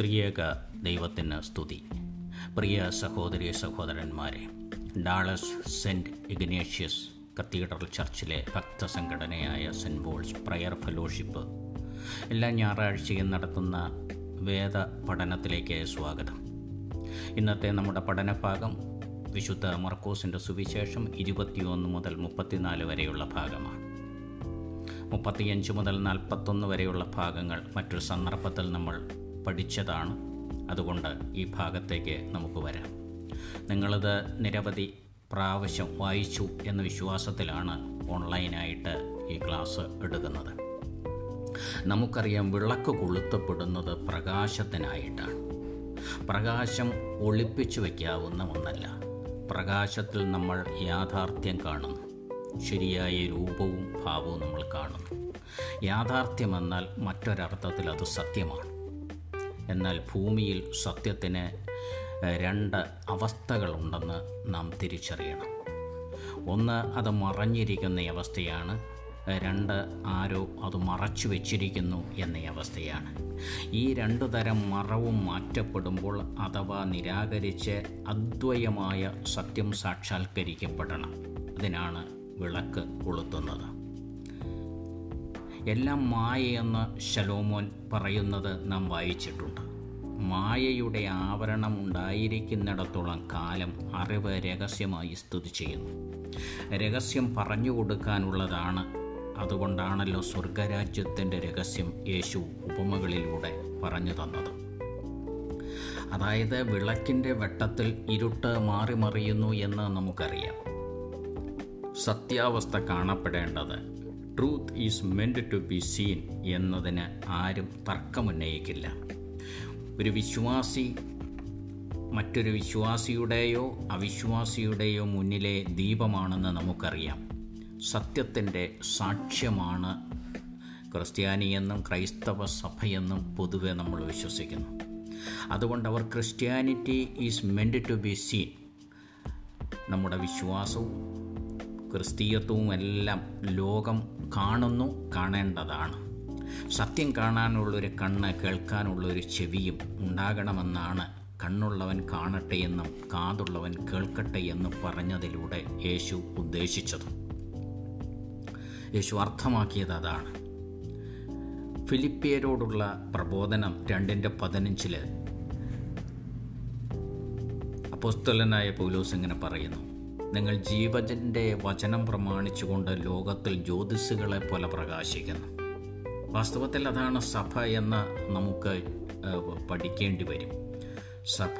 ത്രിയേക ദൈവത്തിന് സ്തുതി. പ്രിയ സഹോദരി സഹോദരന്മാരെ ഡാളസ് സെന്റ് ഇഗ്നേഷ്യസ് കത്തീഡ്രൽ ചർച്ചിലെ ഭക്തസംഘടനയായ സെന്റ് പോൾസ് പ്രയർ ഫെലോഷിപ്പ് എല്ലാ ഞായറാഴ്ചയും നടത്തുന്ന വേദ പഠനത്തിലേക്ക് സ്വാഗതം. ഇന്നത്തെ നമ്മുടെ പഠനഭാഗം വിശുദ്ധ മർക്കോസിന്റെ സുവിശേഷം ഇരുപത്തിയൊന്ന് മുതൽ മുപ്പത്തിനാല് വരെയുള്ള ഭാഗമാണ്. മുപ്പത്തിയഞ്ച് മുതൽ നാൽപ്പത്തൊന്ന് വരെയുള്ള ഭാഗങ്ങൾ മറ്റൊരു സന്ദർഭത്തിൽ നമ്മൾ പഠിച്ചതാണ്. അതുകൊണ്ട് ഈ ഭാഗത്തേക്ക് നമുക്ക് വരാം. നിങ്ങളത് നിരവധി പ്രാവശ്യം വായിച്ചു എന്ന വിശ്വാസത്തിലാണ് ഓൺലൈനായിട്ട് ഈ ക്ലാസ് എടുക്കുന്നത്. നമുക്കറിയാം വിളക്ക് കൊളുത്തപ്പെടുന്നത് പ്രകാശത്തിനായിട്ടാണ്. പ്രകാശം ഒളിപ്പിച്ചു വയ്ക്കാവുന്ന ഒന്നല്ല. പ്രകാശത്തിൽ നമ്മൾ യാഥാർത്ഥ്യം കാണുന്നു. ശരിയായ രൂപവും ഭാവവും നമ്മൾ കാണുന്നു. യാഥാർത്ഥ്യമെന്നാൽ മറ്റൊരർത്ഥത്തിൽ അത് സത്യമാണ്. എന്നാൽ ഭൂമിയിൽ സത്യത്തിന് രണ്ട് അവസ്ഥകളുണ്ടെന്ന് നാം തിരിച്ചറിയണം. ഒന്ന് അത് മറഞ്ഞിരിക്കുന്ന അവസ്ഥയാണ്. രണ്ട് ആരോ അത് മറച്ചു വച്ചിരിക്കുന്നു എന്ന അവസ്ഥയാണ്. ഈ രണ്ടു തരം മറവും മാറ്റപ്പെടുമ്പോൾ അഥവാ നിരാകരിച്ച് അദ്വയമായ സത്യം സാക്ഷാത്കരിക്കപ്പെടണം. അതിനാണ് വിളക്ക് കൊളുത്തുന്നത്. എല്ലാം മായയെന്ന് ശലോമോൻ പറയുന്നത് നാം വായിച്ചിട്ടുണ്ട്. മായയുടെ ആവരണം ഉണ്ടായിരിക്കുന്നിടത്തോളം കാലം അറിവ് രഹസ്യമായി സ്തുതി ചെയ്യുന്നു. രഹസ്യം പറഞ്ഞു കൊടുക്കാനുള്ളതാണ്. അതുകൊണ്ടാണല്ലോ സ്വർഗരാജ്യത്തിന്റെ രഹസ്യം യേശു ഉപമകളിലൂടെ പറഞ്ഞു തന്നത്. അതായത് വിളക്കിന്റെ വെട്ടത്തിൽ ഇരുട്ട് മാറി മറിയുന്നു എന്ന് നമുക്കറിയാം. സത്യാവസ്ഥ കാണപ്പെടേണ്ടത് truth is meant to be seen എന്നതിന് ആരും തർക്കമുന്നയിക്കില്ല. ഒരു വിശ്വാസി മറ്റൊരു വിശ്വാസിയുടെയോ അവിശ്വാസിയുടെയോ മുന്നിലെ ദീപമാണെന്ന് നമുക്കറിയാം. സത്യത്തിന്റെ സാക്ഷ്യമാണ് ക്രിസ്ത്യാനിയെന്നും ക്രൈസ്തവ സഭയെന്നും പൊതുവെ നമ്മൾ വിശ്വസിക്കുന്നു. അതുകൊണ്ട് അവർ Christianity is meant to be seen നമ്മുടെ വിശ്വാസവും ക്രിസ്തീയത്വവും എല്ലാം ലോകം കാണുന്നു കാണേണ്ടതാണ്. സത്യം കാണാനുള്ളൊരു കണ്ണ് കേൾക്കാനുള്ളൊരു ചെവിയും ഉണ്ടാകണമെന്നാണ് കണ്ണുള്ളവൻ കാണട്ടെ എന്നും കാതുള്ളവൻ കേൾക്കട്ടെ എന്നും പറഞ്ഞതിലൂടെ യേശു ഉദ്ദേശിച്ചത്. യേശു അർത്ഥമാക്കിയത് അതാണ്. ഫിലിപ്പിയരോടുള്ള പ്രബോധനം രണ്ടിന്റെ പതിനഞ്ചിൽ അപ്പോസ്തലനായ പൗലോസ് ഇങ്ങനെ പറയുന്നു. നിങ്ങൾ ജീവജന്റെ വചനം പ്രമാണിച്ചുകൊണ്ട് ലോകത്തിൽ ജ്യോതിസുകളെ പോലെ പ്രകാശിക്കുന്നു. വാസ്തവത്തിൽ അതാണ് സഭ എന്ന് നമുക്ക് പഠിക്കേണ്ടി വരും. സഭ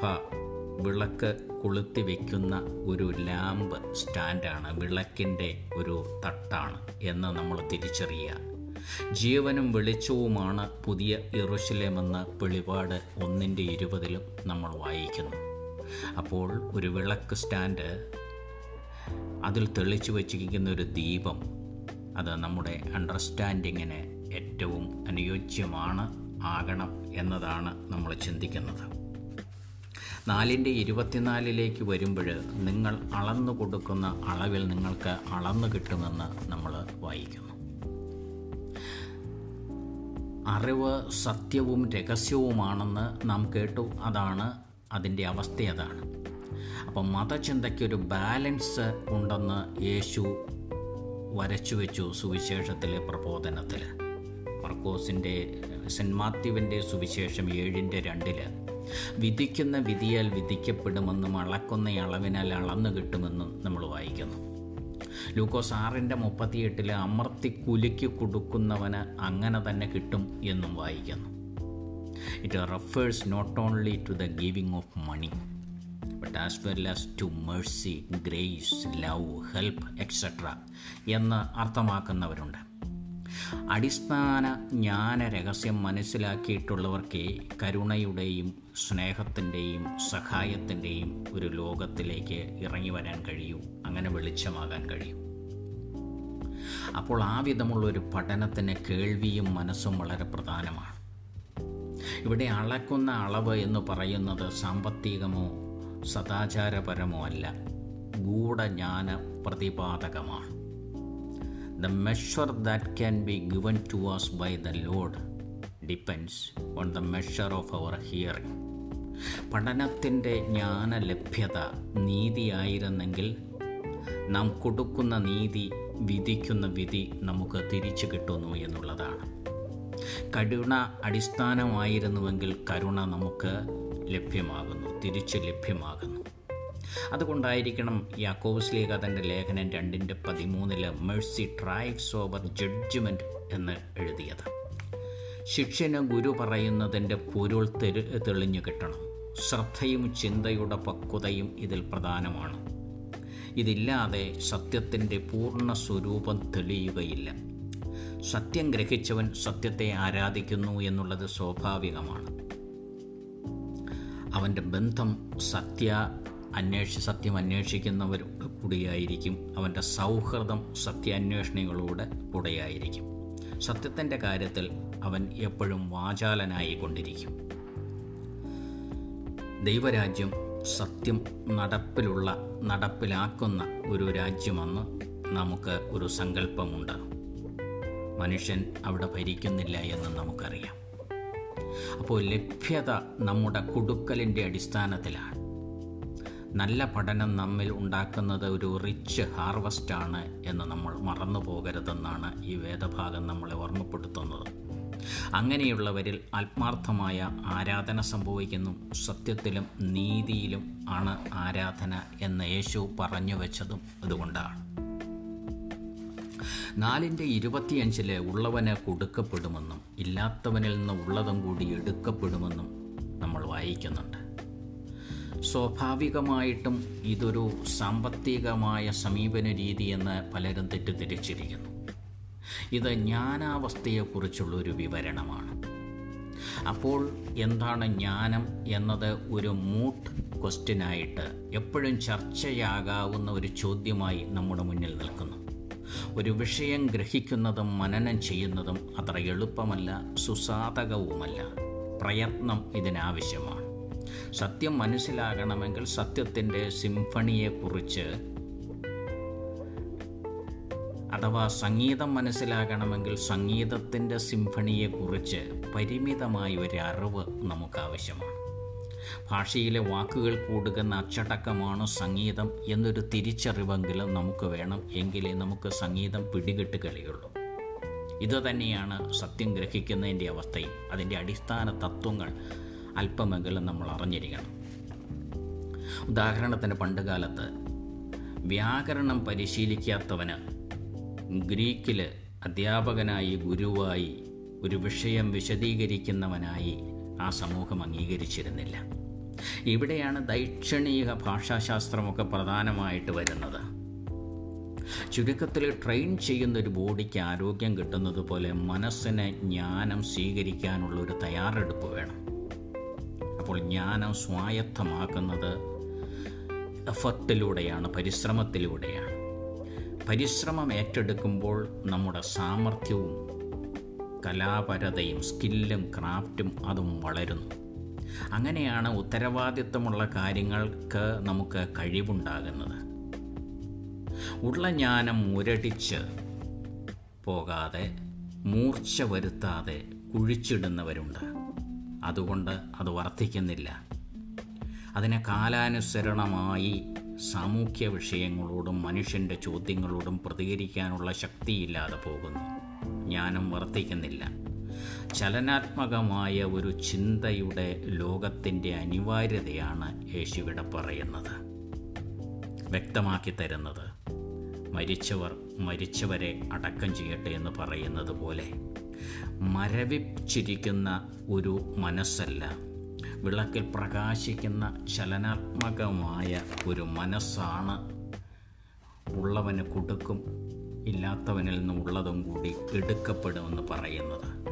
വിളക്ക് കൊളുത്തി വയ്ക്കുന്ന ഒരു ലാമ്പ് സ്റ്റാൻഡാണ് വിളക്കിന്റെ ഒരു തട്ടാണ് എന്ന് നമ്മൾ തിരിച്ചറിയുക. ജീവനും വെളിച്ചവുമാണ് പുതിയ ഇറുശിലേമെന്ന് വെളിപാട് ഒന്നിന്റെ ഇരുപതിലും നമ്മൾ വായിക്കുന്നു. അപ്പോൾ ഒരു വിളക്ക് സ്റ്റാൻഡ് അതിൽ തെളിച്ചു വച്ചിരിക്കുന്ന ഒരു ദീപം അത് നമ്മുടെ അണ്ടർസ്റ്റാൻഡിങ്ങിന് ഏറ്റവും അനുയോജ്യമാണ് ആകണം എന്നതാണ് നമ്മൾ ചിന്തിക്കുന്നത്. നാലിന്റെ ഇരുപത്തിനാലിലേക്ക് വരുമ്പോൾ നിങ്ങൾ അളന്നു കൊടുക്കുന്ന അളവിൽ നിങ്ങൾക്ക് അളന്നു കിട്ടുമെന്ന് നമ്മൾ വായിക്കുന്നു. അറിവ് സത്യവും രഹസ്യവുമാണെന്ന് നാം കേട്ടു അതാണ് അതിന്റെ അവസ്ഥ അതാണ്. അപ്പം മതചിന്തയ്ക്കൊരു ബാലൻസ് ഉണ്ടെന്ന് യേശു വരച്ചു വെച്ചു സുവിശേഷത്തിലെ പ്രബോധനത്തിൽ. മർക്കോസിന്റെ സെന്റ് മാത്യുവിന്റെ സുവിശേഷം ഏഴിന്റെ രണ്ടിൽ വിധിക്കുന്ന വിധിയാൽ വിധിക്കപ്പെടുമെന്നും അളക്കുന്ന അളവിനാൽ അളന്നു കിട്ടുമെന്നും നമ്മൾ വായിക്കുന്നു. ലൂക്കോസ് ആറിന്റെ മുപ്പത്തിയെട്ടിൽ അമർത്തി കുലുക്കി കൊടുക്കുന്നവന് അങ്ങനെ തന്നെ കിട്ടും എന്നും വായിക്കുന്നു. It refers not only to the giving of money but as well as to mercy grace love help etcetera എന്ന് അർത്ഥമാക്കുന്നവരുണ്ട്. അടിസ്ഥാന ജ്ഞാന രഹസ്യം മനസ്സിലാക്കിയിട്ടുള്ളവർക്ക് കരുണയുടെയും സ്നേഹത്തിന്റെയും സഹായത്തിന്റെയും ഒരു ലോകത്തിലേക്ക് ഇറങ്ങി വരാൻ കഴിയൂ. അങ്ങനെ വെളിച്ചമാകാൻ കഴിയും. അപ്പോൾ ആ വിധമുള്ള ഒരു പഠനത്തിന് കേൾവിയും മനസ്സും വളരെ പ്രധാനമാണ്. ഇവിടെ അളക്കുന്ന അളവ് എന്ന് പറയുന്നത് സാമ്പത്തികമോ സദാചാരപരമോ അല്ല ഗൂഢജ്ഞാന പ്രതിപാദകമാണ് the measure that can be given to was by the Lord depends on the measure of our hearing പഠനത്തിന്റെ ജ്ഞാനലഭ്യത നീതിയായിരുന്നെങ്കിൽ നാം കൊടുക്കുന്ന നീതി വിധിക്കുന്ന വിധി നമുക്ക് തിരിച്ചു കിട്ടുന്നു എന്നുള്ളതാണ്. കരുണ അടിസ്ഥാനമായിരുന്നുവെങ്കിൽ കരുണ നമുക്ക് ലഭ്യമാകുന്നു തിരിച്ച് ലഭ്യമാകുന്നു. അതുകൊണ്ടായിരിക്കണം യാക്കോബ്സ് ലീഗ തന്റെ ലേഖനം രണ്ടിന്റെ പതിമൂന്നിൽ മേഴ്സി ട്രൈവ്സ് ഓവർ ജഡ്ജ്മെന്റ് എന്ന് എഴുതിയത്. ശിക്ഷന് ഗുരു പറയുന്നതിന്റെ പൊരുൾ തെരു തെളിഞ്ഞു കിട്ടണം. ശ്രദ്ധയും ചിന്തയുടെ പക്വതയും ഇതിൽ പ്രധാനമാണ്. ഇതില്ലാതെ സത്യത്തിന്റെ പൂർണ സ്വരൂപം തെളിയുകയില്ല. സത്യം ഗ്രഹിച്ചവൻ സത്യത്തെ ആരാധിക്കുന്നു എന്നുള്ളത് സ്വാഭാവികമാണ്. അവന്റെ ബന്ധം സത്യ അന്വേഷി സത്യം അന്വേഷിക്കുന്നവരോട് കൂടിയായിരിക്കും. അവന്റെ സൗഹൃദം സത്യാന്വേഷണികളോട് കൂടെയായിരിക്കും. സത്യത്തിന്റെ കാര്യത്തിൽ അവൻ എപ്പോഴും വാചാലനായി കൊണ്ടിരിക്കും ദൈവരാജ്യം സത്യം നടപ്പിലുള്ള നടപ്പിലാക്കുന്ന ഒരു രാജ്യമെന്ന് നമുക്ക് ഒരു സങ്കല്പമുണ്ട്. മനുഷ്യൻ അവിടെ ഭരിക്കുന്നില്ല എന്ന് നമുക്കറിയാം. അപ്പോൾ ലഭ്യത നമ്മുടെ കൊടുക്കലിന്റെ അടിസ്ഥാനത്തിലാണ്. നല്ല പഠനം നമ്മിൽ ഉണ്ടാക്കുന്നത് ഒരു റിച്ച് ഹാർവസ്റ്റാണ് എന്ന് നമ്മൾ മറന്നു പോകരുതെന്നാണ് ഈ വേദഭാഗം നമ്മളെ ഓർമ്മപ്പെടുത്തുന്നത്. അങ്ങനെയുള്ളവരിൽ ആത്മാർത്ഥമായ ആരാധന സംഭവിക്കുന്നു. സത്യത്തിലും നീതിയിലും ആണ് ആരാധന എന്ന് യേശു പറഞ്ഞു വെച്ചതും അതുകൊണ്ടാണ്. നാലിന്റെ ഇരുപത്തിയഞ്ചിൽ ഉള്ളവന് കൊടുക്കപ്പെടുമെന്നും ഇല്ലാത്തവനിൽ നിന്ന് ഉള്ളതും കൂടി എടുക്കപ്പെടുമെന്നും നമ്മൾ വായിക്കുന്നുണ്ട്. സ്വാഭാവികമായിട്ടും ഇതൊരു സാമ്പത്തികമായ സമീപന രീതി എന്ന് പലരും തെറ്റിദ്ധരിച്ചിരിക്കുന്നു. ഇത് ജ്ഞാനാവസ്ഥയെക്കുറിച്ചുള്ളൊരു വിവരണമാണ്. അപ്പോൾ എന്താണ് ജ്ഞാനം എന്നത് ഒരു മൂട്ട് ക്വസ്റ്റ്യനായിട്ട് എപ്പോഴും ചർച്ചയാകാവുന്ന ഒരു ചോദ്യമായി നമ്മുടെ മുന്നിൽ നിൽക്കുന്നു. ഒരു വിഷയം ഗ്രഹിക്കുന്നതും മനനം ചെയ്യുന്നതും അത്ര എളുപ്പമല്ല സുസാധകവുമല്ല. പ്രയത്നം ഇതിനാവശ്യമാണ്. സത്യം മനസ്സിലാകണമെങ്കിൽ സത്യത്തിന്റെ സിംഫണിയെക്കുറിച്ച് അഥവാ സംഗീതം മനസ്സിലാകണമെങ്കിൽ സംഗീതത്തിന്റെ സിംഫണിയെക്കുറിച്ച് പരിമിതമായ ഒരു അറിവ് നമുക്ക് ആവശ്യമാണ് ഭാഷയിലെ വാക്കുകൾ കൂടുകുന്ന അച്ചടക്കമാണ് സംഗീതം എന്നൊരു തിരിച്ചറിവെങ്കിലും നമുക്ക് വേണം എങ്കിലേ നമുക്ക് സംഗീതം പിടികിട്ട് കളിയുള്ളൂ. ഇതുതന്നെയാണ് സത്യം ഗ്രഹിക്കുന്നതിന്റെ അവസ്ഥയും. അതിന്റെ അടിസ്ഥാന തത്വങ്ങൾ അല്പമെങ്കിലും നമ്മൾ അറിഞ്ഞിരിക്കണം. ഉദാഹരണത്തിന് പണ്ടുകാലത്ത് വ്യാകരണം പരിശീലിക്കാത്തവന് ഗ്രീക്കിൽ അധ്യാപകനായി ഗുരുവായി ഒരു വിഷയം വിശദീകരിക്കുന്നവനായി ആ സമൂഹം അംഗീകരിച്ചിരുന്നില്ല. ഇവിടെയാണ് ദൈക്ഷണിക ഭാഷാശാസ്ത്രമൊക്കെ പ്രധാനമായിട്ട് വരുന്നത്. ചുരുക്കത്തിൽ ട്രെയിൻ ചെയ്യുന്ന ഒരു ബോഡിക്ക് ആരോഗ്യം കിട്ടുന്നത് പോലെ മനസ്സിന് ജ്ഞാനം സ്വീകരിക്കാനുള്ള ഒരു തയ്യാറെടുപ്പ് വേണം. അപ്പോൾ ജ്ഞാനം സ്വായത്തമാക്കുന്നത് എഫർട്ടിലൂടെയാണ് പരിശ്രമത്തിലൂടെയാണ്. പരിശ്രമം ഏറ്റെടുക്കുമ്പോൾ നമ്മുടെ സാമർഥ്യവും കലാപരതയും സ്കില്ലും ക്രാഫ്റ്റും അതും വളരുന്നു. അങ്ങനെയാണ് ഉത്തരവാദിത്വമുള്ള കാര്യങ്ങൾക്ക് നമുക്ക് കഴിവുണ്ടാകുന്നത്. ഉള്ള ജ്ഞാനം മുരടിച്ച് പോകാതെ മൂർച്ച വരുത്താതെ കുഴിച്ചിടുന്നവരുണ്ട്. അതുകൊണ്ട് അത് വർദ്ധിക്കുന്നില്ല. അതിനെ കാലാനുസരണമായി സാമൂഹ്യ വിഷയങ്ങളോടും മനുഷ്യന്റെ ചോദ്യങ്ങളോടും പ്രതികരിക്കാനുള്ള ശക്തിയില്ലാതെ പോകുന്നു. ജ്ഞാനം വർദ്ധിക്കുന്നില്ല. ചലനാത്മകമായ ഒരു ചിന്തയുടെ ലോകത്തിന്റെ അനിവാര്യതയാണ് യേശുവിടെ പറയുന്നത്. വ്യക്തമാക്കി തരുന്നത് മരിച്ചവർ മരിച്ചവരെ അടക്കം ചെയ്യട്ടെ എന്ന് പറയുന്നത് പോലെ മരവിച്ചിരിക്കുന്ന ഒരു മനസ്സല്ല വിളക്കിൽ പ്രകാശിക്കുന്ന ചലനാത്മകമായ ഒരു മനസ്സാണ് ഉള്ളവന് കൊടുക്കും ഇല്ലാത്തവനിൽ നിന്നുള്ളതും കൂടി എടുക്കപ്പെടുമെന്ന് പറയുന്നത്.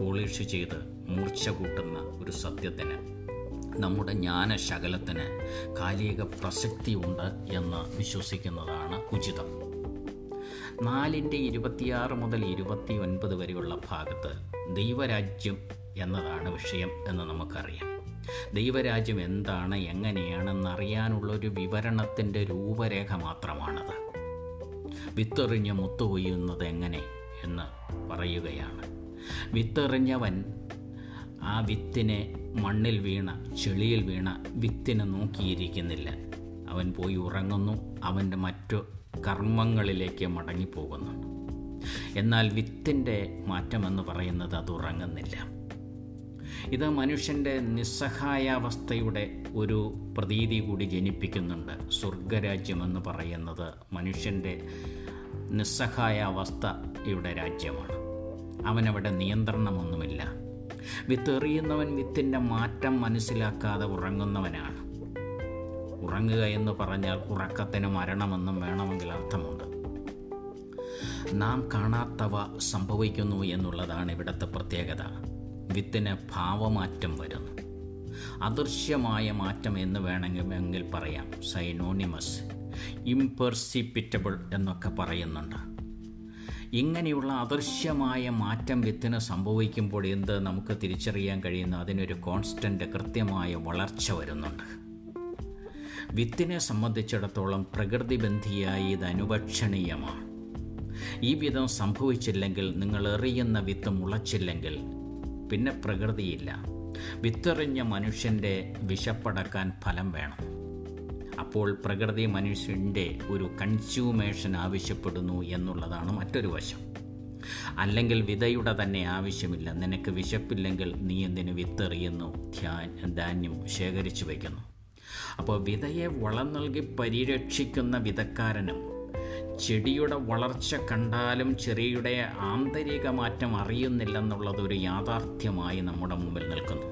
പോളിഷ് ചെയ്ത് മൂർച്ച കൂട്ടുന്ന ഒരു സത്യത്തിന് നമ്മുടെ ജ്ഞാനശകലത്തിന് കാലിക പ്രസക്തിയുണ്ട് എന്ന് വിശ്വസിക്കുന്നതാണ് ഉചിതം. നാലിന്റെ ഇരുപത്തിയാറ് മുതൽ ഇരുപത്തി ഒൻപത് വരെയുള്ള ഭാഗത്ത് ദൈവരാജ്യം എന്നതാണ് വിഷയം എന്ന് നമുക്കറിയാം. ദൈവരാജ്യം എന്താണ് എങ്ങനെയാണെന്നറിയാനുള്ള ഒരു വിവരണത്തിന്റെ രൂപരേഖ മാത്രമാണത്. വിത്തെറിഞ്ഞ് മുത്തുകൊയ്യുന്നത് എങ്ങനെ എന്ന് പറയുകയാണ്. വിത്തെറിഞ്ഞവൻ ആ വിത്തിനെ മണ്ണിൽ വീണ ചെളിയിൽ വീണ വിത്തിനെ നോക്കിയിരിക്കുന്നില്ല. അവൻ പോയി ഉറങ്ങുന്നു. അവന്റെ മറ്റു കർമ്മങ്ങളിലേക്ക് മടങ്ങിപ്പോകുന്നു. എന്നാൽ വിത്തിന്റെ മാറ്റമെന്ന് പറയുന്നത് അത് ഉറങ്ങുന്നില്ല. ഇത് മനുഷ്യന്റെ നിസ്സഹായാവസ്ഥയുടെ ഒരു പ്രതീതി കൂടി ജനിപ്പിക്കുന്നുണ്ട്. സ്വർഗരാജ്യമെന്ന് പറയുന്നത് മനുഷ്യന്റെ നിസ്സഹായാവസ്ഥയുടെ രാജ്യമാണ്. അവനവിടെ നിയന്ത്രണമൊന്നുമില്ല. വിത്തെറിയുന്നവൻ വിത്തിന്റെ മാറ്റം മനസ്സിലാക്കാതെ ഉറങ്ങുന്നവനാണ്. ഉറങ്ങുക എന്ന് പറഞ്ഞാൽ ഉറക്കത്തിന് മരണമെന്നും വേണമെങ്കിൽ അർത്ഥമുണ്ട്. നാം കാണാത്തവ സംഭവിക്കുന്നു എന്നുള്ളതാണ് ഇവിടുത്തെ പ്രത്യേകത. വിത്തിന് ഭാവമാറ്റം വരുന്നു. അദൃശ്യമായ മാറ്റം എന്ന് വേണമെങ്കിൽ പറയാം. സൈനോണിമസ് ഇംപെർസിപ്പിറ്റബിൾ എന്നൊക്കെ പറയുന്നുണ്ട്. ഇങ്ങനെയുള്ള അദൃശ്യമായ മാറ്റം വിത്തിന് സംഭവിക്കുമ്പോൾ എന്ത് നമുക്ക് തിരിച്ചറിയാൻ കഴിയുന്ന അതിനൊരു കോൺസ്റ്റന്റ് കൃത്യമായ വളർച്ച വരുന്നുണ്ട്. വിത്തിനെ സംബന്ധിച്ചിടത്തോളം പ്രകൃതിബന്ധിയായി ഇത് അനുപക്ഷണീയമാണ്. ഈ വിധം സംഭവിച്ചില്ലെങ്കിൽ നിങ്ങൾ എറിയുന്ന വിത്ത് മുളച്ചില്ലെങ്കിൽ പിന്നെ പ്രകൃതിയില്ല. വിത്തെറിഞ്ഞ മനുഷ്യന്റെ വിശപ്പടക്കാൻ ഫലം വേണം. അപ്പോൾ പ്രകൃതി മനുഷ്യന്റെ ഒരു കൺസ്യൂമേഷൻ ആവശ്യപ്പെടുന്നു എന്നുള്ളതാണ് മറ്റൊരു വശം. അല്ലെങ്കിൽ വിതയുടെ തന്നെ ആവശ്യമില്ല. നിനക്ക് വിശപ്പില്ലെങ്കിൽ നീ എന്തിന് വിത്തെറിയുന്നു? ധാന്യം ശേഖരിച്ചു വയ്ക്കുന്നു. അപ്പോൾ വിതയെ വളം നൽകി പരിരക്ഷിക്കുന്ന വിതക്കാരനും ചെടിയുടെ വളർച്ച കണ്ടാലും ചെറിയുടെ ആന്തരിക മാറ്റം അറിയുന്നില്ലെന്നുള്ളത് ഒരു യാഥാർത്ഥ്യമായി നമ്മുടെ മുമ്പിൽ നിൽക്കുന്നു.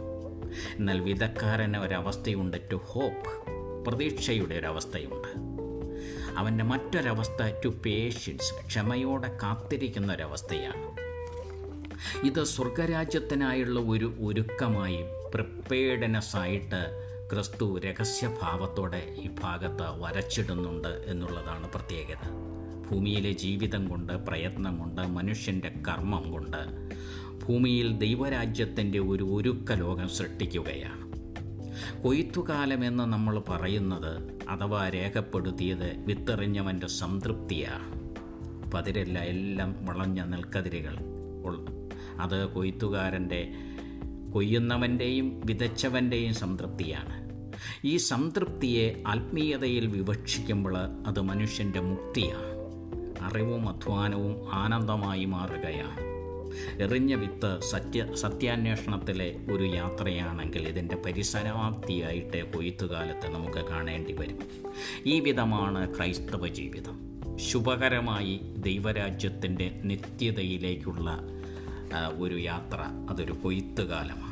എന്നാൽ വിതക്കാരന് ഒരവസ്ഥയുണ്ട്. ടു ഹോപ്പ് പ്രതീക്ഷയുടെ ഒരവസ്ഥയുണ്ട്. അവന്റെ മറ്റൊരവസ്ഥ ടു പേഷ്യൻസ് ക്ഷമയോടെ കാത്തിരിക്കുന്ന ഒരവസ്ഥയാണ് ഇത് സ്വർഗരാജ്യത്തിനായുള്ള ഒരു ഒരുക്കമായി പ്രിപ്പേർഡനെസ് ആയിട്ട് ക്രിസ്തു രഹസ്യഭാവത്തോടെ ഈ ഭാഗത്ത് വരച്ചിടുന്നുണ്ട് എന്നുള്ളതാണ് പ്രത്യേകത. ഭൂമിയിലെ ജീവിതം കൊണ്ട് പ്രയത്നം കൊണ്ട് മനുഷ്യന്റെ കർമ്മം കൊണ്ട് ഭൂമിയിൽ ദൈവരാജ്യത്തിന്റെ ഒരു ഒരുക്ക ലോകം സൃഷ്ടിക്കുകയാണ്. കൊയ്ത്തുകാലമെന്ന് നമ്മൾ പറയുന്നത് അഥവാ രേഖപ്പെടുത്തിയത് വിത്തെറിഞ്ഞവന്റെ സംതൃപ്തിയാണ്. പതിരല്ല എല്ലാം വളഞ്ഞ നെൽക്കതിരുകൾ അത് കൊയ്ത്തുകാരന്റെ കൊയ്യുന്നവന്റെയും വിതച്ചവന്റെയും സംതൃപ്തിയാണ്. ഈ സംതൃപ്തിയെ ആത്മീയതയിൽ വിവക്ഷിക്കുമ്പോൾ അത് മനുഷ്യന്റെ മുക്തിയാണ്. അറിവും അധ്വാനവും ആനന്ദമായി മാറുകയാണ്. എറിഞ്ഞ വിത്ത് സത്യ സത്യാന്വേഷണത്തിലെ ഒരു യാത്രയാണെങ്കിൽ ഇതിന്റെ പരിസരാപ്തിയായിട്ട് കൊയ്ത്തുകാലത്ത് നമുക്ക് കാണേണ്ടി വരും. ഈ വിധമാണ് ക്രൈസ്തവ ജീവിതം. ശുഭകരമായി ദൈവരാജ്യത്തിന്റെ നിത്യതയിലേക്കുള്ള ഒരു യാത്ര അതൊരു കൊയ്ത്തുകാലമാണ്.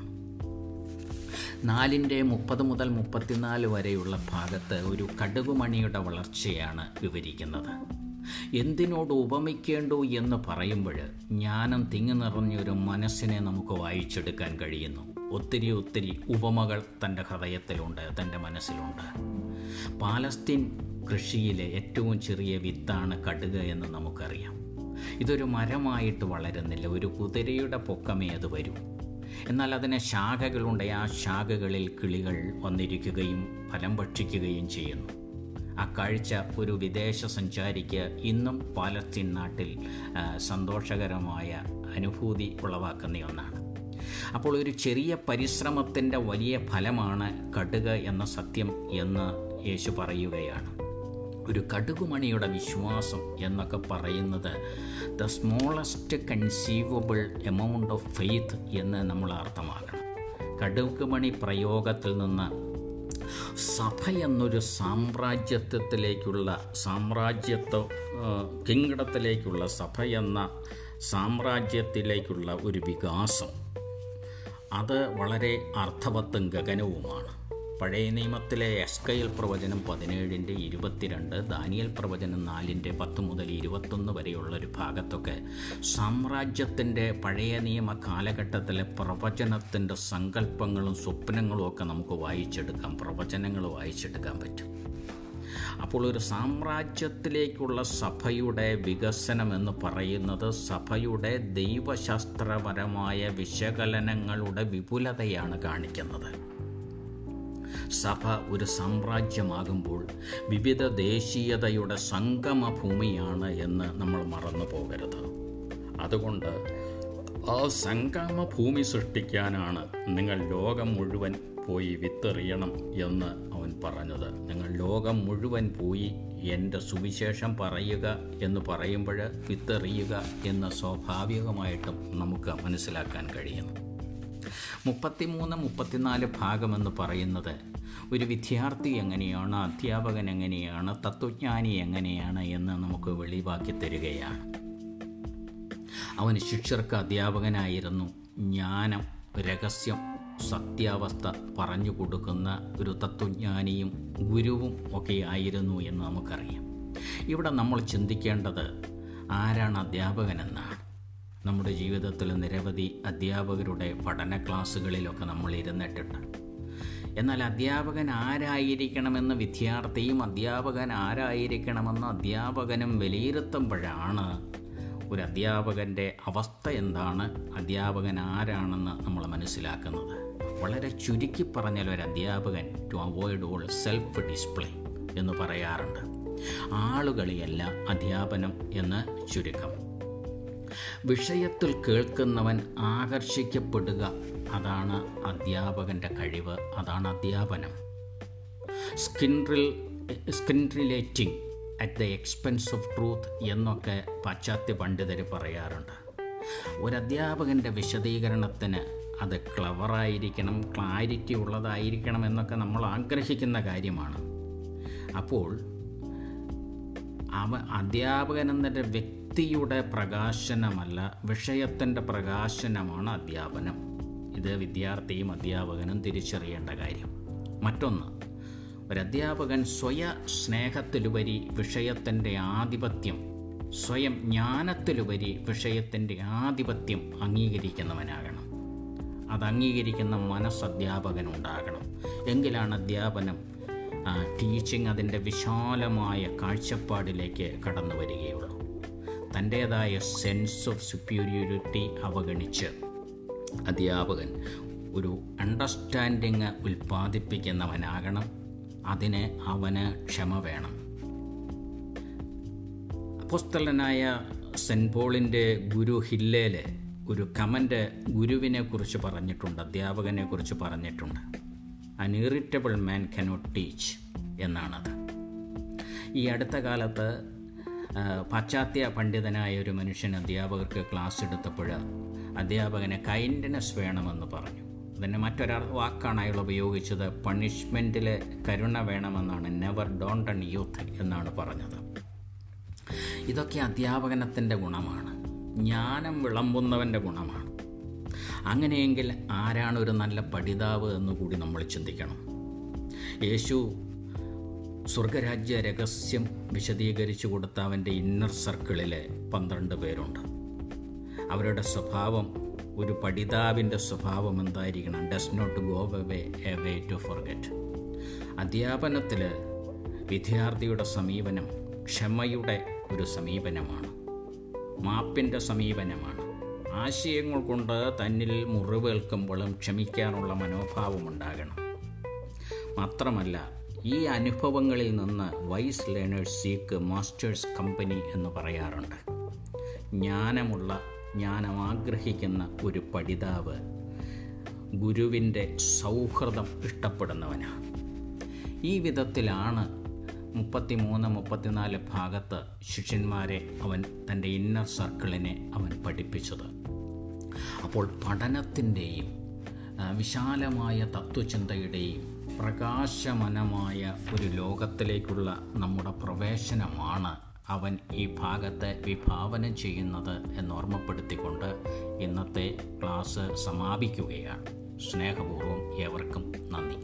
നാലിന്റെ മുപ്പത് മുതൽ മുപ്പത്തിനാല് വരെയുള്ള ഭാഗത്ത് ഒരു കടുകുമണിയുടെ വളർച്ചയാണ് വിവരിക്കുന്നത്. എന്തിനോട് ഉപമിക്കേണ്ടു എന്ന് പറയുമ്പോൾ ജ്ഞാനം തിങ്ങി നിറഞ്ഞൊരു മനസ്സിനെ നമുക്ക് വായിച്ചെടുക്കാൻ കഴിയുന്നു. ഒത്തിരി ഒത്തിരി ഉപമകൾ തന്റെ ഹൃദയത്തിലുണ്ട് തന്റെ മനസ്സിലുണ്ട്. പാലസ്തീൻ കൃഷിയിലെ ഏറ്റവും ചെറിയ വിത്താണ് കടുക എന്ന് നമുക്കറിയാം. ഇതൊരു മരമായിട്ട് വളരുന്നില്ല ഒരു കുതിരയുടെ പൊക്കമേ അത് വരൂ. എന്നാൽ അതിന് ശാഖകളുണ്ട് ആ ശാഖകളിൽ കിളികൾ വന്നിരിക്കുകയും ഫലം ഭക്ഷിക്കുകയും ചെയ്യുന്നു. ആ കാഴ്ച ഒരു വിദേശ സഞ്ചാരിക്ക് ഇന്നും പാലസ്തീൻ നാട്ടിൽ സന്തോഷകരമായ അനുഭൂതി ഉളവാക്കുന്ന ഒന്നാണ്. അപ്പോൾ ഒരു ചെറിയ പരിശ്രമത്തിന്റെ വലിയ ഫലമാണ് കടുക എന്ന സത്യം എന്ന് യേശു പറയുകയാണ്. ഒരു കടുകുമണിയുടെ വിശ്വാസം എന്നൊക്കെ പറയുന്നത് the smallest conceivable amount of faith എന്ന് നമ്മൾ അർത്ഥമാക്കണം. കടുകുമണി പ്രയോഗത്തിൽ നിന്ന് സഭ എന്നൊരു സാമ്രാജ്യത്വത്തിലേക്കുള്ള സാമ്രാജ്യത്വ കിങ്കടത്തിലേക്കുള്ള സഭ എന്ന സാമ്രാജ്യത്തിലേക്കുള്ള ഒരു വികാസം. അത് വളരെ അർത്ഥവത്തും ഗഗനവുമാണ്. പഴയ നിയമത്തിലെ എസ്കയൽ പ്രവചനം പതിനേഴിന്റെ ഇരുപത്തിരണ്ട് ദാനിയൽ പ്രവചനം നാലിന്റെ പത്ത് മുതൽ ഇരുപത്തൊന്ന് വരെയുള്ള ഒരു ഭാഗത്തൊക്കെ സാമ്രാജ്യത്തിന്റെ പഴയ നിയമ കാലഘട്ടത്തിലെ പ്രവചനത്തിന്റെ സങ്കല്പങ്ങളും സ്വപ്നങ്ങളും ഒക്കെ നമുക്ക് വായിച്ചെടുക്കാം പ്രവചനങ്ങൾ വായിച്ചെടുക്കാൻ പറ്റും. അപ്പോൾ ഒരു സാമ്രാജ്യത്തിലേക്കുള്ള സഭയുടെ വികസനം എന്ന് പറയുന്നത് സഭയുടെ ദൈവശാസ്ത്രപരമായ വിശകലനങ്ങളുടെ വിപുലതയാണ് കാണിക്കുന്നത്. സഭ ഒരു സാമ്രാജ്യമാകുമ്പോൾ വിവിധ ദേശീയതയുടെ സംഗമ ഭൂമിയാണ് എന്ന് നമ്മൾ മറന്നു പോകരുത് അതുകൊണ്ട് ആ സംഗമ ഭൂമി സൃഷ്ടിക്കാനാണ് നിങ്ങൾ ലോകം മുഴുവൻ പോയി വിത്തെറിയണം എന്ന് അവൻ പറഞ്ഞത്. നിങ്ങൾ ലോകം മുഴുവൻ പോയി എന്റെ സുവിശേഷം പറയുക എന്ന് പറയുമ്പോൾ വിത്തെറിയുക എന്ന് സ്വാഭാവികമായിട്ടും നമുക്ക് മനസ്സിലാക്കാൻ കഴിയുന്നു മുപ്പത്തിമൂന്ന് മുപ്പത്തിനാല് ഭാഗമെന്ന് പറയുന്നത് ഒരു വിദ്യാർത്ഥി എങ്ങനെയാണ് അധ്യാപകൻ എങ്ങനെയാണ് തത്വജ്ഞാനി എങ്ങനെയാണ് എന്ന് നമുക്ക് വെളിവാക്കി തരികയാണ്. അവന് ശിക്ഷർക്ക് അധ്യാപകനായിരുന്നു ജ്ഞാനം രഹസ്യം സത്യാവസ്ഥ പറഞ്ഞു കൊടുക്കുന്ന ഒരു തത്വജ്ഞാനിയും ഗുരുവും ഒക്കെ ആയിരുന്നു എന്ന് നമുക്കറിയാം. ഇവിടെ നമ്മൾ ചിന്തിക്കേണ്ടത് ആരാണ് അധ്യാപകനെന്നാണ്. നമ്മുടെ ജീവിതത്തിൽ നിരവധി അധ്യാപകരുടെ പഠന ക്ലാസ്സുകളിലൊക്കെ നമ്മൾ ഇരുന്നിട്ടുണ്ട്. എന്നാൽ അധ്യാപകൻ ആരായിരിക്കണമെന്ന് വിദ്യാർത്ഥിയും അധ്യാപകൻ ആരായിരിക്കണമെന്ന് അധ്യാപകനും വിലയിരുത്തുമ്പോഴാണ് ഒരു അധ്യാപകന്റെ അവസ്ഥ എന്താണ് അധ്യാപകൻ ആരാണെന്ന് നമ്മൾ മനസ്സിലാക്കുന്നത്. വളരെ ചുരുക്കി പറഞ്ഞാൽ ഒരു അധ്യാപകൻ to avoid all self display എന്ന് പറയാറുണ്ട്. ആളുകളിയല്ല അധ്യാപനം എന്ന് ചുരുക്കം. വിഷയത്തിൽ കേൾക്കുന്നവൻ ആകർഷിക്കപ്പെടുക. അതാണ് അധ്യാപകന്റെ കഴിവ് അതാണ് അധ്യാപനം. സ്കിൻറിൽ skin relating at the expense of truth എന്നൊക്കെ പാശ്ചാത്യ പണ്ഡിതർ പറയാറുണ്ട്. ഒരധ്യാപകന്റെ വിശദീകരണത്തിന് അത് ക്ലവറായിരിക്കണം ക്ലാരിറ്റി ഉള്ളതായിരിക്കണം എന്നൊക്കെ നമ്മൾ ആഗ്രഹിക്കുന്ന കാര്യമാണ്. അപ്പോൾ അവ അധ്യാപകൻ എന്നൊരു വ്യക്തിയുടെ പ്രകാശനമല്ല വിഷയത്തിന്റെ പ്രകാശനമാണ് അധ്യാപനം. ഇത് വിദ്യാർത്ഥിയും അധ്യാപകനും തിരിച്ചറിയേണ്ട കാര്യം. മറ്റൊന്ന് ഒരധ്യാപകൻ സ്വയ സ്നേഹത്തിലുപരി വിഷയത്തിന്റെ ആധിപത്യം സ്വയം ജ്ഞാനത്തിലുപരി വിഷയത്തിന്റെ ആധിപത്യം അംഗീകരിക്കുന്നവനാകണം. അത് അംഗീകരിക്കുന്ന മനസ്സധ്യാപകനുണ്ടാകണം എങ്കിലാണ് അധ്യാപനം ടീച്ചിങ് അതിന്റെ വിശാലമായ കാഴ്ചപ്പാടിലേക്ക് കടന്നു വരികയുള്ളൂ തന്റേതായ സെൻസ് ഓഫ് സുപ്പീരിയോറിറ്റി അവഗണിച്ച് അധ്യാപകൻ ഒരു അണ്ടർസ്റ്റാൻഡിങ് ഉൽപ്പാദിപ്പിക്കുന്നവനാകണം. അതിന് അവന് ക്ഷമ വേണം. അപ്പോസ്തലനായ സെന്റ് പോളിന്റെ ഗുരു ഹില്ലേൽ ഒരു കമന്റ് ഗുരുവിനെ കുറിച്ച് പറഞ്ഞിട്ടുണ്ട് അധ്യാപകനെ കുറിച്ച് പറഞ്ഞിട്ടുണ്ട്. An irritable man cannot teach എന്നാണത്. ഈ അടുത്ത കാലത്ത് പാശ്ചാത്യ പണ്ഡിതനായ ഒരു മനുഷ്യൻ അധ്യാപകർക്ക് ക്ലാസ് എടുത്തപ്പോൾ അധ്യാപകന് കൈൻഡ്നെസ് വേണമെന്ന് പറഞ്ഞു. അതിന്റെ മറ്റൊരാൾ വാക്കാണ് അയാൾ ഉപയോഗിച്ചത് പണിഷ്മെന്റിൽ കരുണ വേണമെന്നാണ്. നെവർ ഡോണ്ടൺ യൂത്ത് എന്നാണ് പറഞ്ഞത്. ഇതൊക്കെ അധ്യാപകനത്തിന്റെ ഗുണമാണ്. ജ്ഞാനം വിളമ്പുന്നവന്റെ ഗുണമാണ്. അങ്ങനെയെങ്കിൽ ആരാണ് ഒരു നല്ല പഠിതാവ് എന്ന് കൂടി നമ്മൾ ചിന്തിക്കണം. യേശു സ്വർഗരാജ്യ രഹസ്യം വിശദീകരിച്ചു കൊടുത്ത അവന്റെ ഇന്നർ സർക്കിളിലെ പന്ത്രണ്ട് പേരുണ്ട്. അവരുടെ സ്വഭാവം ഒരു പഠിതാവിന്റെ സ്വഭാവം എന്തായിരിക്കണം? Does not go a way to forget അധ്യാപനത്തിൽ വിദ്യാർത്ഥിയുടെ സമീപനം ക്ഷമയുടെ ഒരു സമീപനമാണ്. മാപ്പിന്റെ സമീപനമാണ്. ആശയങ്ങൾ കൊണ്ട് തന്നിൽ മുറിവേൽക്കുമ്പോഴും ക്ഷമിക്കാനുള്ള മനോഭാവം ഉണ്ടാകണം. മാത്രമല്ല ഈ അനുഭവങ്ങളിൽ നിന്ന് wise learners seek masters company എന്ന് പറയാറുണ്ട്. ജ്ഞാനമുള്ള ജ്ഞാനം ആഗ്രഹിക്കുന്ന ഒരു പഠിതാവ് ഗുരുവിന്റെ സൗഹൃദം ഇഷ്ടപ്പെടുന്നവനാണ് ഈ വിധത്തിലാണ് മുപ്പത്തിമൂന്ന് മുപ്പത്തിനാല് ഭാഗത്ത് ശിഷ്യന്മാരെ അവൻ തന്റെ ഇന്നർ സർക്കിളിനെ അവൻ പഠിപ്പിച്ചത്. അപ്പോൾ പഠനത്തിന്റെയും വിശാലമായ തത്വചിന്തയുടെയും പ്രകാശമനമായ ഒരു ലോകത്തിലേക്കുള്ള നമ്മുടെ പ്രവേശനമാണ് അവൻ ഈ ഭാഗത്തെ വിഭാവനം ചെയ്യുന്നത് എന്ന് ഓർമ്മപ്പെടുത്തിക്കൊണ്ട് ഇന്നത്തെ ക്ലാസ് സമാപിക്കുകയാണ്. സ്നേഹപൂർവം ഏവർക്കും നന്ദി.